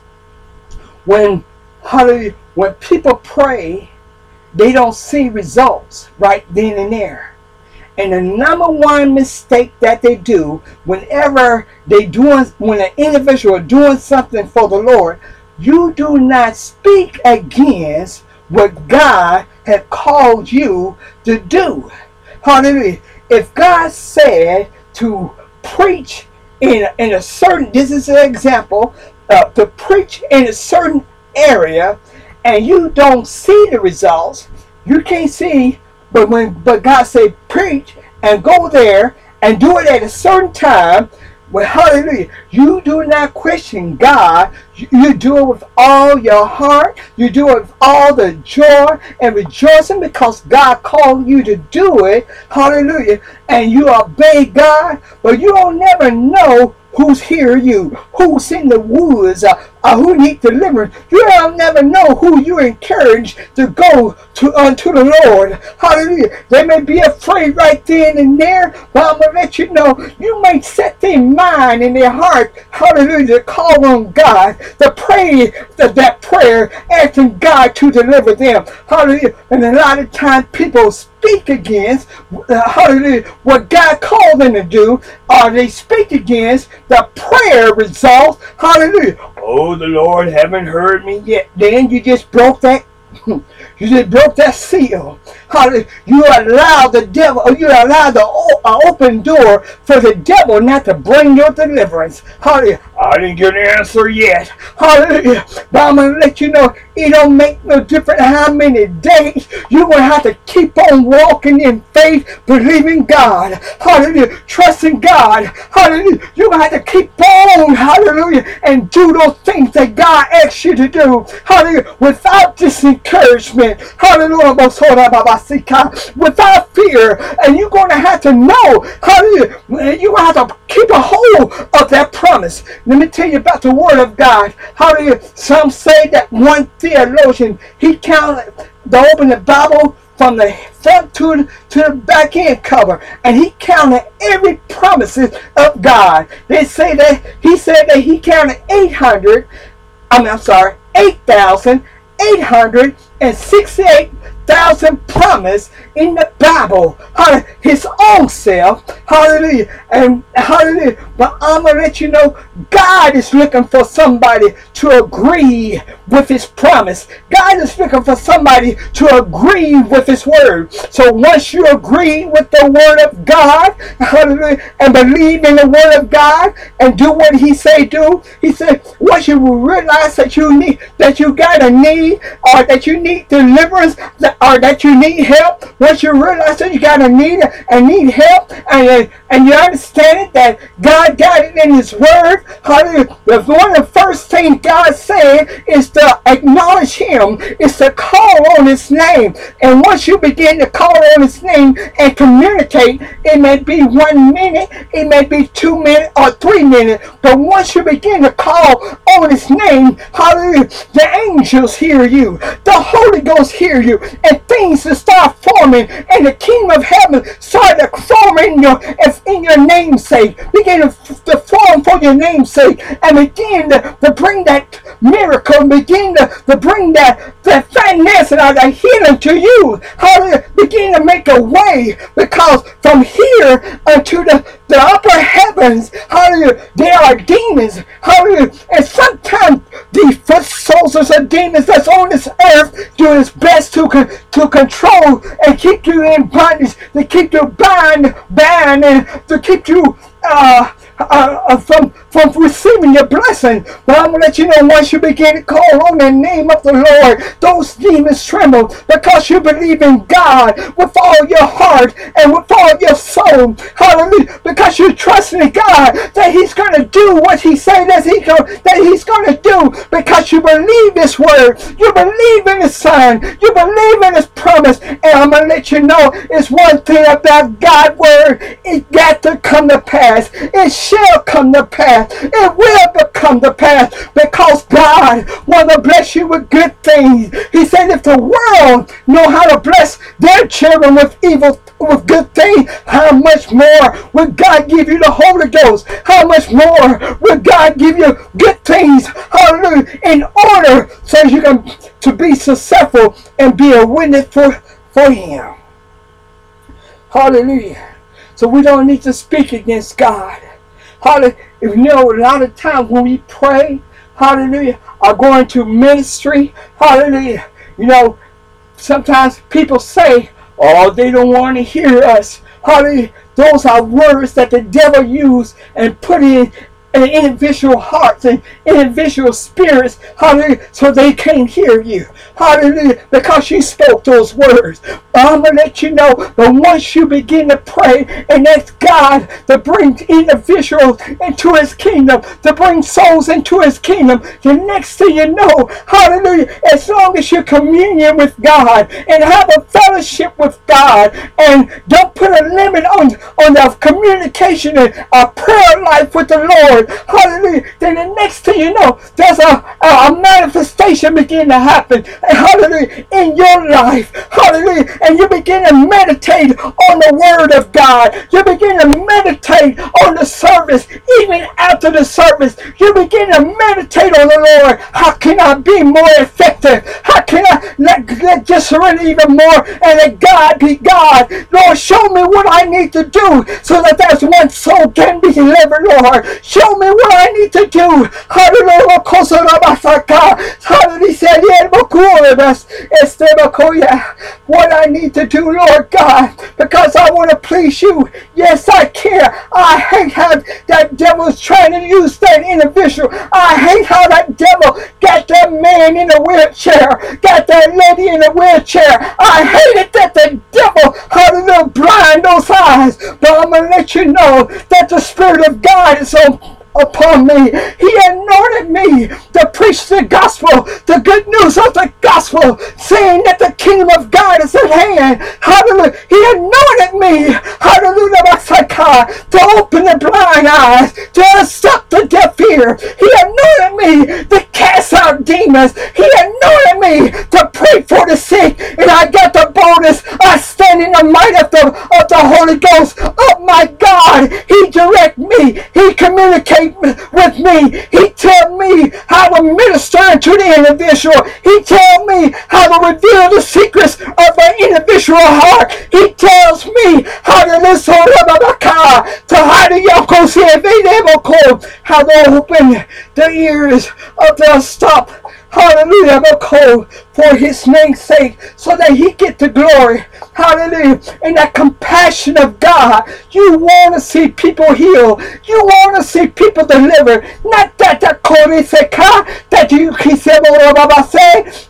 when hallelujah, when people pray, they don't see results right then and there. And the number one mistake that they do whenever they doing when an individual doing something for the Lord, you do not speak against what God had called you to do. Hallelujah. If God said to preach in, in a certain, this is an example, uh, to preach in a certain area and you don't see the results, you can't see but when but God said preach and go there and do it at a certain time, well, hallelujah. You do not question God. You do it with all your heart. You do it with all the joy and rejoicing because God called you to do it. Hallelujah. And you obey God, but you don't never know who's hear you, who's in the woods, uh, uh, who need deliverance. You'll never know who you encourage to go to unto the Lord. Hallelujah. They may be afraid right then and there, but I'm gonna let you know you may set their mind and their heart, hallelujah, to call on God, to pray that, that prayer, asking God to deliver them. Hallelujah. And a lot of times people speak against uh, hallelujah, what God called them to do, or they speak against the prayer results. Hallelujah. Oh, the Lord haven't heard me yet. Then you just broke that you just broke that seal. You allowed the devil, or you allowed the open door for the devil not to bring your deliverance. Hallelujah. I didn't get an answer yet. Hallelujah. But I'm going to let you know it don't make no difference how many days you're going to have to keep on walking in faith, believing God. Hallelujah. Trusting God. Hallelujah. You're going to have to keep on. Hallelujah. And do those things that God asks you to do. Hallelujah. Without. Hallelujah. Holiday Baba Sika, without fear. And you're going to have to know. Hallelujah. You're going to have to keep a hold of that promise. Let me tell you about the Word of God. Hallelujah. Some say that one theologian, he counted the open the Bible from the front to the, to the back end cover, and he counted every promises of God. They say that he said that he counted 800. I mean, I'm sorry, 8,868 thousand promise in the Bible. His own self. Hallelujah. And hallelujah. But I'm to let you know God is looking for somebody to agree with his promise. God is looking for somebody to agree with his word. So once you agree with the word of God, and believe in the word of God and do what he say do, he said, once you realize that you need, that you got a need or that you need deliverance or that you need help, once you realize that you got a need and need help and, and you understand it that God got it in his word, hallelujah, one of the first things God said is to acknowledge him, is to call on his name. And once you begin to call on his name and communicate, it may be one minute, it may be two minutes or three minutes, but once you begin to call on his name, hallelujah, the angels hear you, the Holy Ghost hear you, and things to start forming, and the kingdom of heaven start to form in your, in your namesake, begin to, to form for your namesake, and begin to, to bring that miracle, to, to bring that, that finance and that healing to you. Hallelujah. Begin to make a way because from here unto the, the upper heavens, hallelujah, there are demons. Hallelujah. And sometimes the foot soldiers of demons that's on this earth doing its best to, to control and keep you in bondage, to keep you bound, bound, and to keep you uh, uh, uh, from, from receiving your blessing. But I'm going to let you know once you begin to call on the name of the Lord, those demons tremble because you believe in God with all your heart and with all your soul. Hallelujah. Because you trust in God that He's going to do what He said that, he go, that He's going to do because you believe His word. You believe in His Son. You believe in His promise. And I'm going to let you know it's one thing about God's word. It got to come to pass. It shall come to pass. It will come to pass because God want to bless you with good things. He said if the world know how to bless their children with evil with good things, how much more will God give you the Holy Ghost? How much more will God give you good things? Hallelujah. In order so you can to be successful and be a witness for, for him. Hallelujah. So we don't need to speak against God. Hallelujah. You know, a lot of times when we pray, hallelujah, are going to ministry, hallelujah. You know, sometimes people say, oh, they don't want to hear us. Hallelujah. Those are words that the devil used and put in and individual hearts and individual spirits, hallelujah, so they can't hear you, hallelujah, because you spoke those words. But I'm going to let you know that once you begin to pray and ask God to bring individuals into his kingdom, to bring souls into his kingdom, the next thing you know, hallelujah, as long as you're communion with God and have a fellowship with God and don't put a limit on, on the communication and a prayer life with the Lord, hallelujah, then the next thing you know, there's a, a, manifestation begin to happen, hallelujah, in your life, hallelujah, and you begin to meditate on the word of God, you begin to meditate on the service, even after the service, you begin to meditate on the Lord, how can I be more effective, how can I let, let just surrender even more, and let God be God, Lord, show me what I need to do, so that there's one soul can be delivered, Lord, show Tell me what I need to do. What I need to do, Lord God, because I want to please you. Yes, I care. I hate how that devil's trying to use that individual. I hate how that devil got that man in a wheelchair, got that lady in a wheelchair. I hate it that the devil, hallelujah, blind those eyes. But I'm going to let you know that the Spirit of God is on upon me. He anointed me to preach the gospel, the good news of the gospel, saying that the kingdom of God is at hand. Hallelujah. He anointed me, hallelujah, to open the blind eyes, to stop the deaf ear. He anointed me to cast out demons. He anointed me to pray for the sick. And I got the bonus. I stand in the might of the, of the Holy Ghost. Oh my God. He direct me. He communicate with me. He tell me how to minister to the individual. He tell me how to reveal the secrets of the individual heart. He tells me how to listen to the how to how to open the ears of the stop Hallelujah. For his name's sake, so that he get the glory. Hallelujah. And that compassion of God. You want to see people healed. You want to see people delivered. Not that that that you can say,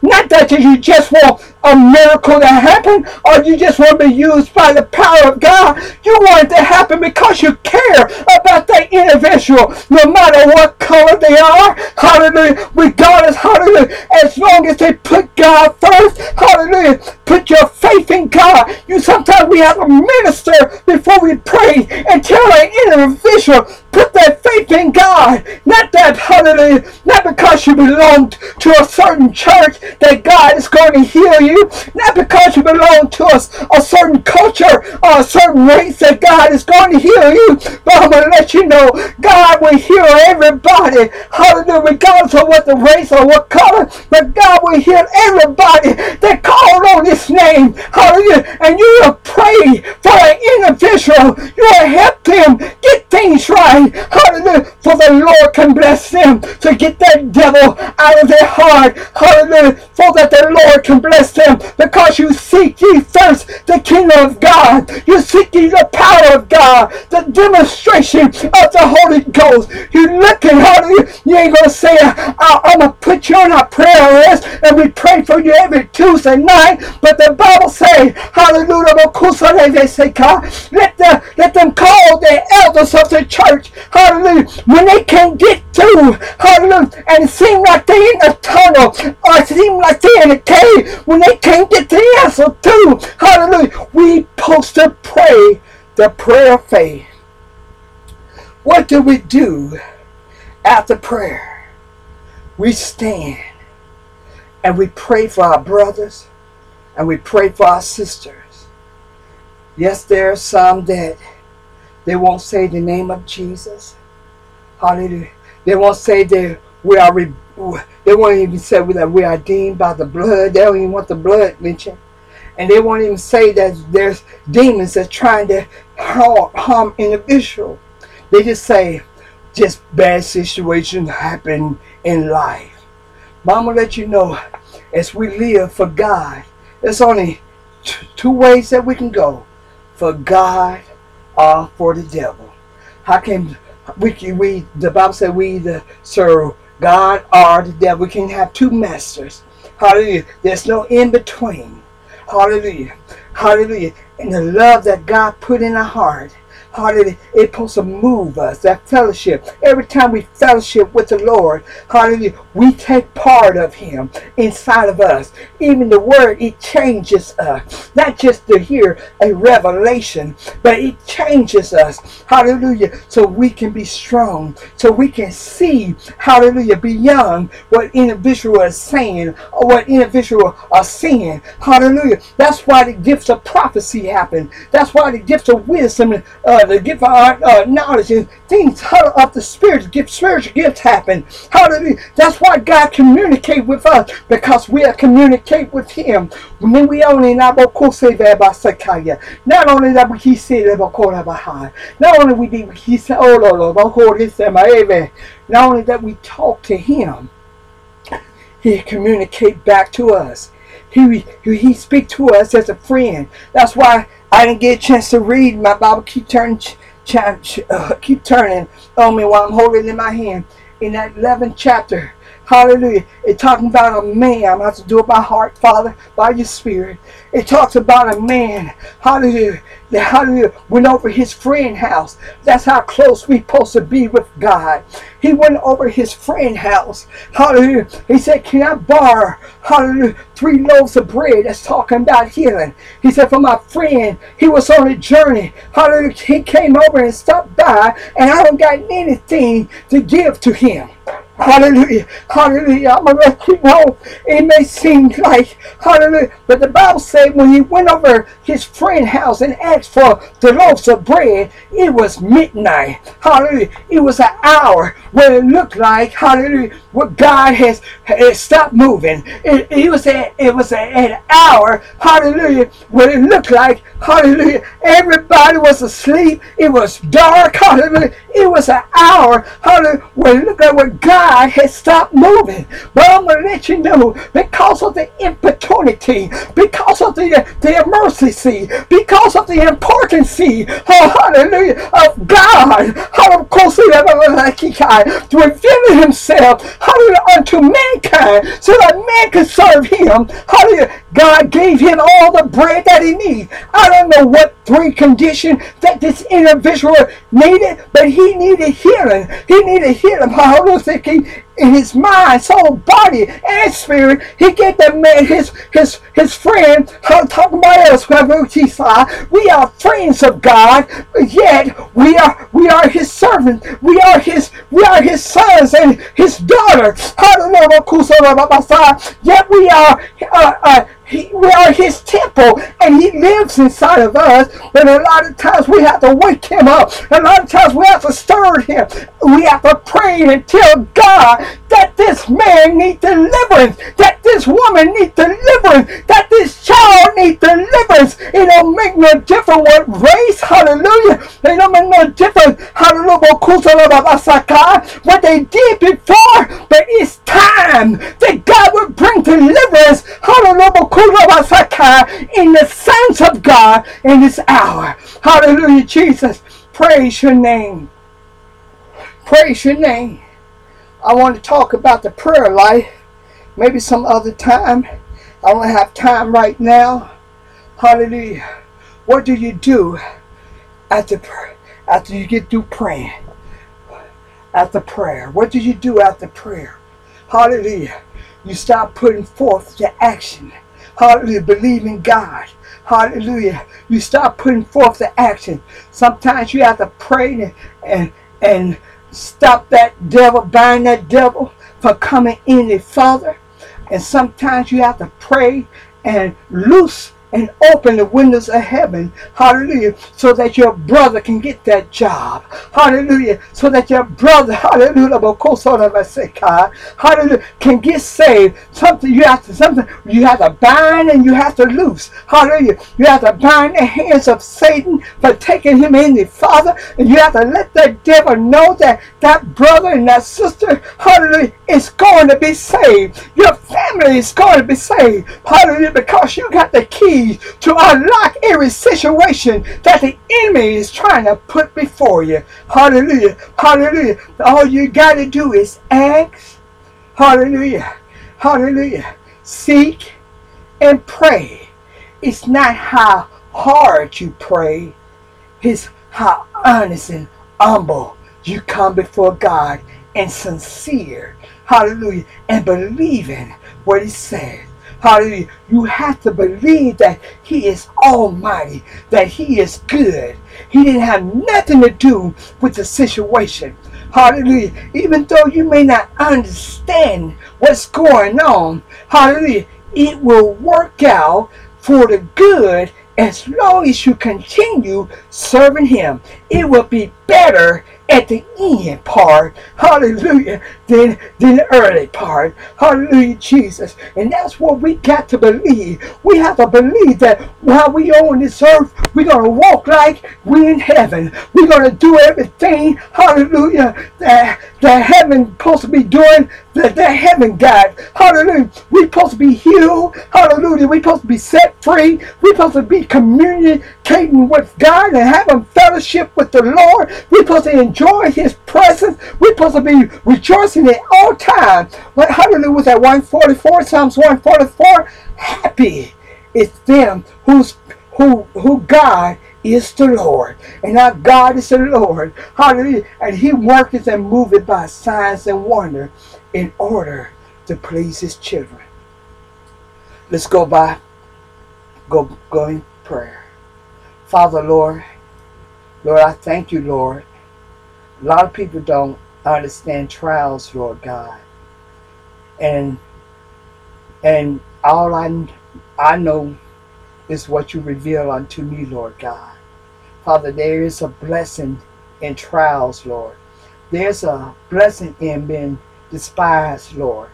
not that you just want a miracle to happen or you just want to be used by the power of God. You want it to happen because you care about that individual, no matter what color they are. Hallelujah. Regardless, hallelujah. As long as they put God first, hallelujah. Put your faith in God. You sometimes we have to minister before we pray and tell an individual Put that faith in God. Not that, hallelujah, not because you belong to a certain church that God is going to heal you. Not because you belong to a, a certain culture or a certain race that God is going to heal you. But I'm going to let you know God will heal everybody. Hallelujah, regardless of what the race or what color. But God will heal everybody that called on this name. Hallelujah. And you will pray for an individual. You will help them get things right. Hallelujah. For the Lord can bless them to get that devil out of their heart. Hallelujah. For that the Lord can bless them because you seek ye first the kingdom of God. You seek ye the power of God, the demonstration of the Holy Ghost. You looking, hallelujah. You ain't going to say, I, am going to put you on our prayer list and we pray for you every Tuesday night. But the Bible say, hallelujah, let, the, let them call the elders of the church hallelujah, when they can't get through, hallelujah, and it seems like they're in a tunnel, or it seems like they're in a cave, when they can't get the answer through, hallelujah, we supposed to pray the prayer of faith. What do we do after prayer? We stand and we pray for our brothers and we pray for our sisters. Yes, there are some that they won't say the name of Jesus. Hallelujah. They won't say that we are. Re- they won't even say that we are deemed by the blood. They don't even want the blood mentioned. And they won't even say that there's demons that trying to harm, harm individual. They just say just bad situations happen in life. Mama let you know, as we live for God, there's only t- two ways that we can go: for God or for the devil. How can we, we the Bible said we either serve God or the devil. We can't have two masters. Hallelujah. There's no in between. Hallelujah. Hallelujah. And the love that God put in our heart Hallelujah. It's supposed to move us, that fellowship. Every time we fellowship with the Lord, hallelujah, we take part of Him inside of us. Even the Word, it changes us. Not just to hear a revelation, but it changes us. Hallelujah. So we can be strong. So we can see, hallelujah, beyond what individual is saying or what individual are seeing. Hallelujah. That's why the gifts of prophecy happen. That's why the gifts of wisdom uh, uh, the gift of uh, knowledge and things out of the spirit, gift, spiritual gifts happen. Hallelujah. That's why God communicate with us because we are communicate with Him. We only not only that we he said not only we did he said oh Lord not only that we talk to Him, He communicate back to us. He, he speak to us as a friend. That's why I didn't get a chance to read. My Bible keep turning, uh, keep turning on me while I'm holding it in my hand. In that 11th chapter, Hallelujah. It's talking about a man. I'm to have to do it by heart, Father, by your spirit. It talks about a man. Hallelujah. That hallelujah went over his friend house. That's how close we supposed to be with God. He went over his friend house. Hallelujah. He said, Can I borrow hallelujah three loaves of bread? That's talking about healing. He said, For my friend, he was on a journey. Hallelujah. He came over and stopped by, and I don't got anything to give to him. Hallelujah. Hallelujah. I'm going to let you know. It may seem like, hallelujah. But the Bible said when he went over his friend's house and asked for the loaves of bread, it was midnight. Hallelujah. It was an hour where it looked like, hallelujah, what God has, has stopped moving. It, it was, a, it was a, an hour, hallelujah, where it looked like, hallelujah, everybody was asleep. It was dark, hallelujah. It was an hour, hallelujah, where it looked like what God had stopped moving. But I'm going to let you know, because of the importunity, because of the, the emergency, because of the importance, oh, hallelujah, of God, hallelujah, revealing himself, hallelujah, unto mankind, so that man could serve him, hallelujah. God gave him all the bread that he needs. I don't know what three conditions that this individual needed, but he needed healing. He needed healing. Hallelujah in his mind, soul, body, and spirit. He gave that man his his his friend. I'm talking about us, we are friends of God, yet we are we are his servants. We are his we are his sons and his daughters. Yet we are uh, uh, he, we are his temple and he lives inside of us. But a lot of times we have to wake him up. A lot of times we have to stir him. We have to pray and tell God that this man needs deliverance, that this woman needs deliverance, that this child needs deliverance. It don't make no difference what race, hallelujah. It don't make no difference, hallelujah, uh, what they did before, but it's time that God will bring deliverance, hallelujah uh, in the sense of God in this hour. Hallelujah, Jesus. Praise your name. Praise your name. I want to talk about the prayer life. Maybe some other time. I don't have time right now. Hallelujah. What do you do after after you get through praying? After prayer. What do you do after prayer? Hallelujah. You start putting forth the action. Hallelujah. Believe in God. Hallelujah. You start putting forth the action. Sometimes you have to pray and, and, and stop that devil, bind that devil for coming any further. And sometimes you have to pray and loose and open the windows of heaven, hallelujah, so that your brother can get that job, hallelujah, so that your brother, hallelujah, hallelujah, can get saved. Something you have to, something you have to bind and you have to loose, hallelujah. You have to bind the hands of Satan for taking him in the Father, and you have to let that devil know that that brother and that sister, hallelujah, is going to be saved. Your family is going to be saved, hallelujah, because you got the key to unlock every situation that the enemy is trying to put before you. Hallelujah. Hallelujah. All you got to do is ask. Hallelujah. Hallelujah. Seek and pray. It's not how hard you pray, it's how honest and humble you come before God and sincere. Hallelujah. And believing what He says. Hallelujah. You have to believe that He is almighty, that He is good. He didn't have nothing to do with the situation. Hallelujah. Even though you may not understand what's going on, hallelujah, it will work out for the good as long as you continue serving Him. It will be better at the end part, hallelujah, than, than the early part. Hallelujah, Jesus. And that's what we got to believe. We have to believe that while we on this earth, we're going to walk like we're in heaven. We're going to do everything, hallelujah, that, that heaven supposed to be doing, that, that heaven God. Hallelujah. We're supposed to be healed. Hallelujah. We're supposed to be set free. We're supposed to be communicating with God and having fellowship with the Lord. We're supposed to enjoy his presence. We're supposed to be rejoicing at all times. Like hallelujah was that 144, Psalms 144. Happy is them who's who who God is the Lord. And our God is the Lord. Hallelujah. And he worketh and moveth by signs and wonder in order to please his children. Let's go by. Go go in prayer. Father Lord, Lord, I thank you, Lord, a lot of people don't understand trials, Lord God. And and all I I know is what you reveal unto me, Lord God. Father, there is a blessing in trials, Lord. There's a blessing in being despised, Lord.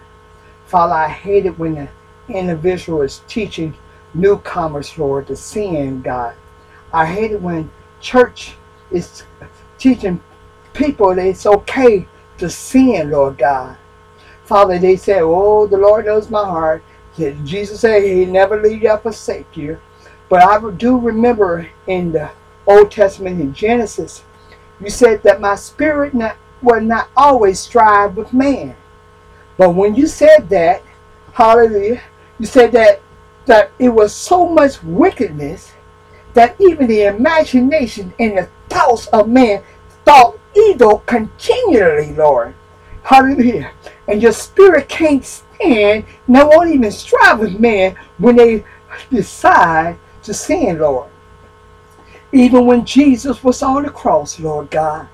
Father, I hate it when an individual is teaching newcomers, Lord, to sin, God. I hate it when church is teaching people that it's okay to sin, Lord God. Father, they say, oh, the Lord knows my heart. Jesus said he never leave you or forsake you. But I do remember in the Old Testament in Genesis, you said that my spirit not, will not always strive with man. But when you said that, hallelujah, you said that that it was so much wickedness that even the imagination and the thoughts of man thought evil continually, Lord. Hallelujah. And your spirit can't stand, no won't even strive with man when they decide to sin, Lord. Even when Jesus was on the cross, Lord God.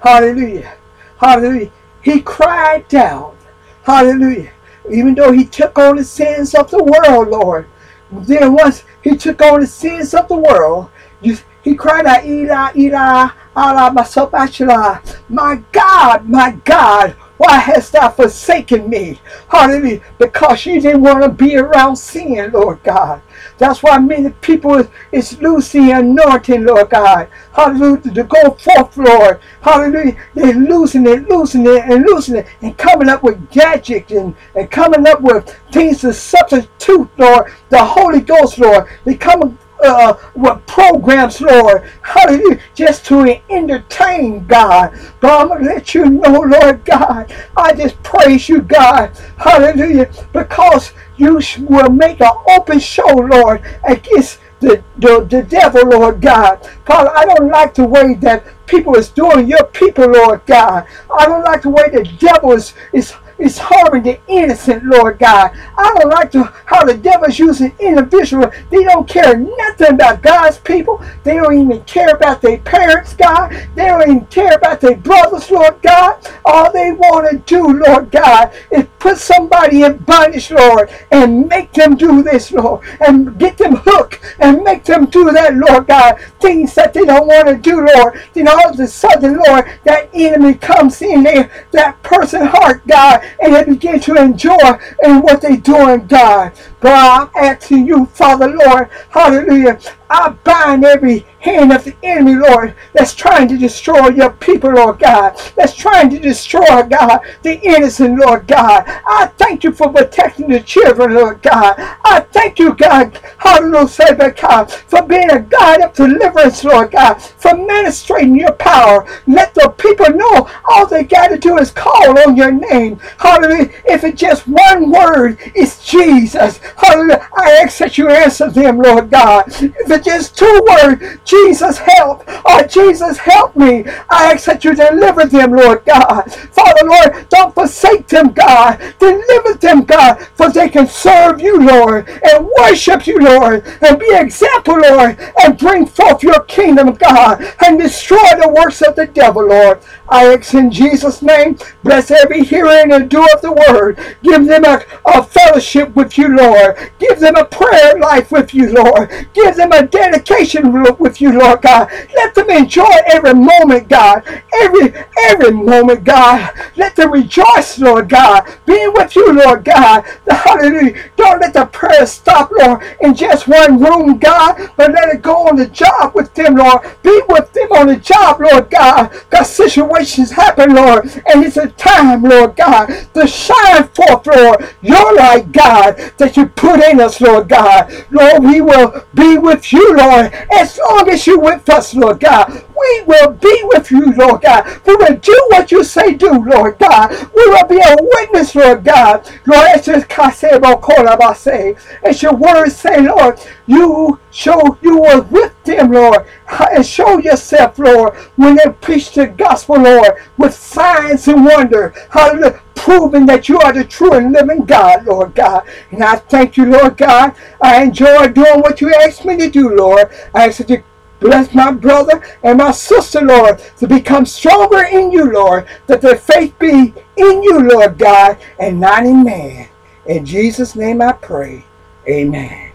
Hallelujah. Hallelujah. He cried out. Hallelujah. Even though he took on the sins of the world, Lord. Then once he took on the sins of the world, you, he cried out, Ila, Ila, Ala, My God, my God, why hast thou forsaken me? Hallelujah. Because you didn't want to be around sin, Lord God. That's why many people is, is losing anointing, Lord God. Hallelujah. To go forth, Lord. Hallelujah. They're losing it, losing it, and losing it, and coming up with gadgets and, and coming up with things to substitute, Lord, the Holy Ghost, Lord. They come uh, with programs, Lord. Hallelujah. Just to entertain God. But I'm going to let you know, Lord God. I just praise you, God. Hallelujah. Because you will make an open show, Lord, against the, the, the devil, Lord God. Father, I don't like the way that people is doing your people, Lord God. I don't like the way the devil is, is is harming the innocent, Lord God. I don't like to, how the devil's using individuals. They don't care nothing about God's people. They don't even care about their parents, God. They don't even care about their brothers, Lord God. All they want to do, Lord God, is put somebody in bondage, Lord, and make them do this, Lord, and get them hooked and make them do that, Lord God. Things that they don't want to do, Lord. Then all of a sudden, Lord, that enemy comes in there, that person heart, God, and they begin to enjoy in what they're doing, God. God, I'm asking you, Father, Lord, hallelujah. I bind every hand of the enemy, Lord, that's trying to destroy your people, Lord God. That's trying to destroy, God, the innocent, Lord God. I thank you for protecting the children, Lord God. I thank you, God, hallelujah, God, for being a God of deliverance, Lord God, for ministrating your power. Let the people know all they got to do is call on your name. Hallelujah. If it's just one word, it's Jesus. Hallelujah. I ask that you answer them, Lord God. If just two words, Jesus help, or Jesus help me, I ask that you deliver them, Lord God. Father, Lord, don't forsake them, God. Deliver them, God, for they can serve you, Lord, and worship you, Lord, and be example, Lord, and bring forth your kingdom, God, and destroy the works of the devil, Lord. I ask in Jesus' name, bless every hearer and doer of the word. Give them a, a fellowship with you, Lord. Give them a prayer life with you, Lord. Give them a dedication with you, Lord God. Let them enjoy every moment, God. Every every moment, God. Let them rejoice, Lord God. Being with you, Lord God. Hallelujah. Don't let the prayer stop, Lord, in just one room, God, but let it go on the job with them, Lord. Be with them on the job, Lord God. Because situations happen, Lord, and it's a time, Lord God, to shine forth, Lord, your light, God, that you put in us, Lord God. Lord, we will be with you, Lord, as long as you're with us, Lord God. We will be with you, Lord God. We will do what you say do, Lord God. We will be a witness, Lord God. Lord, as your, as your words say, Lord, you show you were with them, Lord, and show yourself, Lord, when they preach the gospel, Lord, with signs and wonder. Hallelujah proving that you are the true and living God, Lord God. And I thank you, Lord God. I enjoy doing what you asked me to do, Lord. I ask you Bless my brother and my sister, Lord, to become stronger in you, Lord, that their faith be in you, Lord God, and not in man. In Jesus' name I pray. Amen.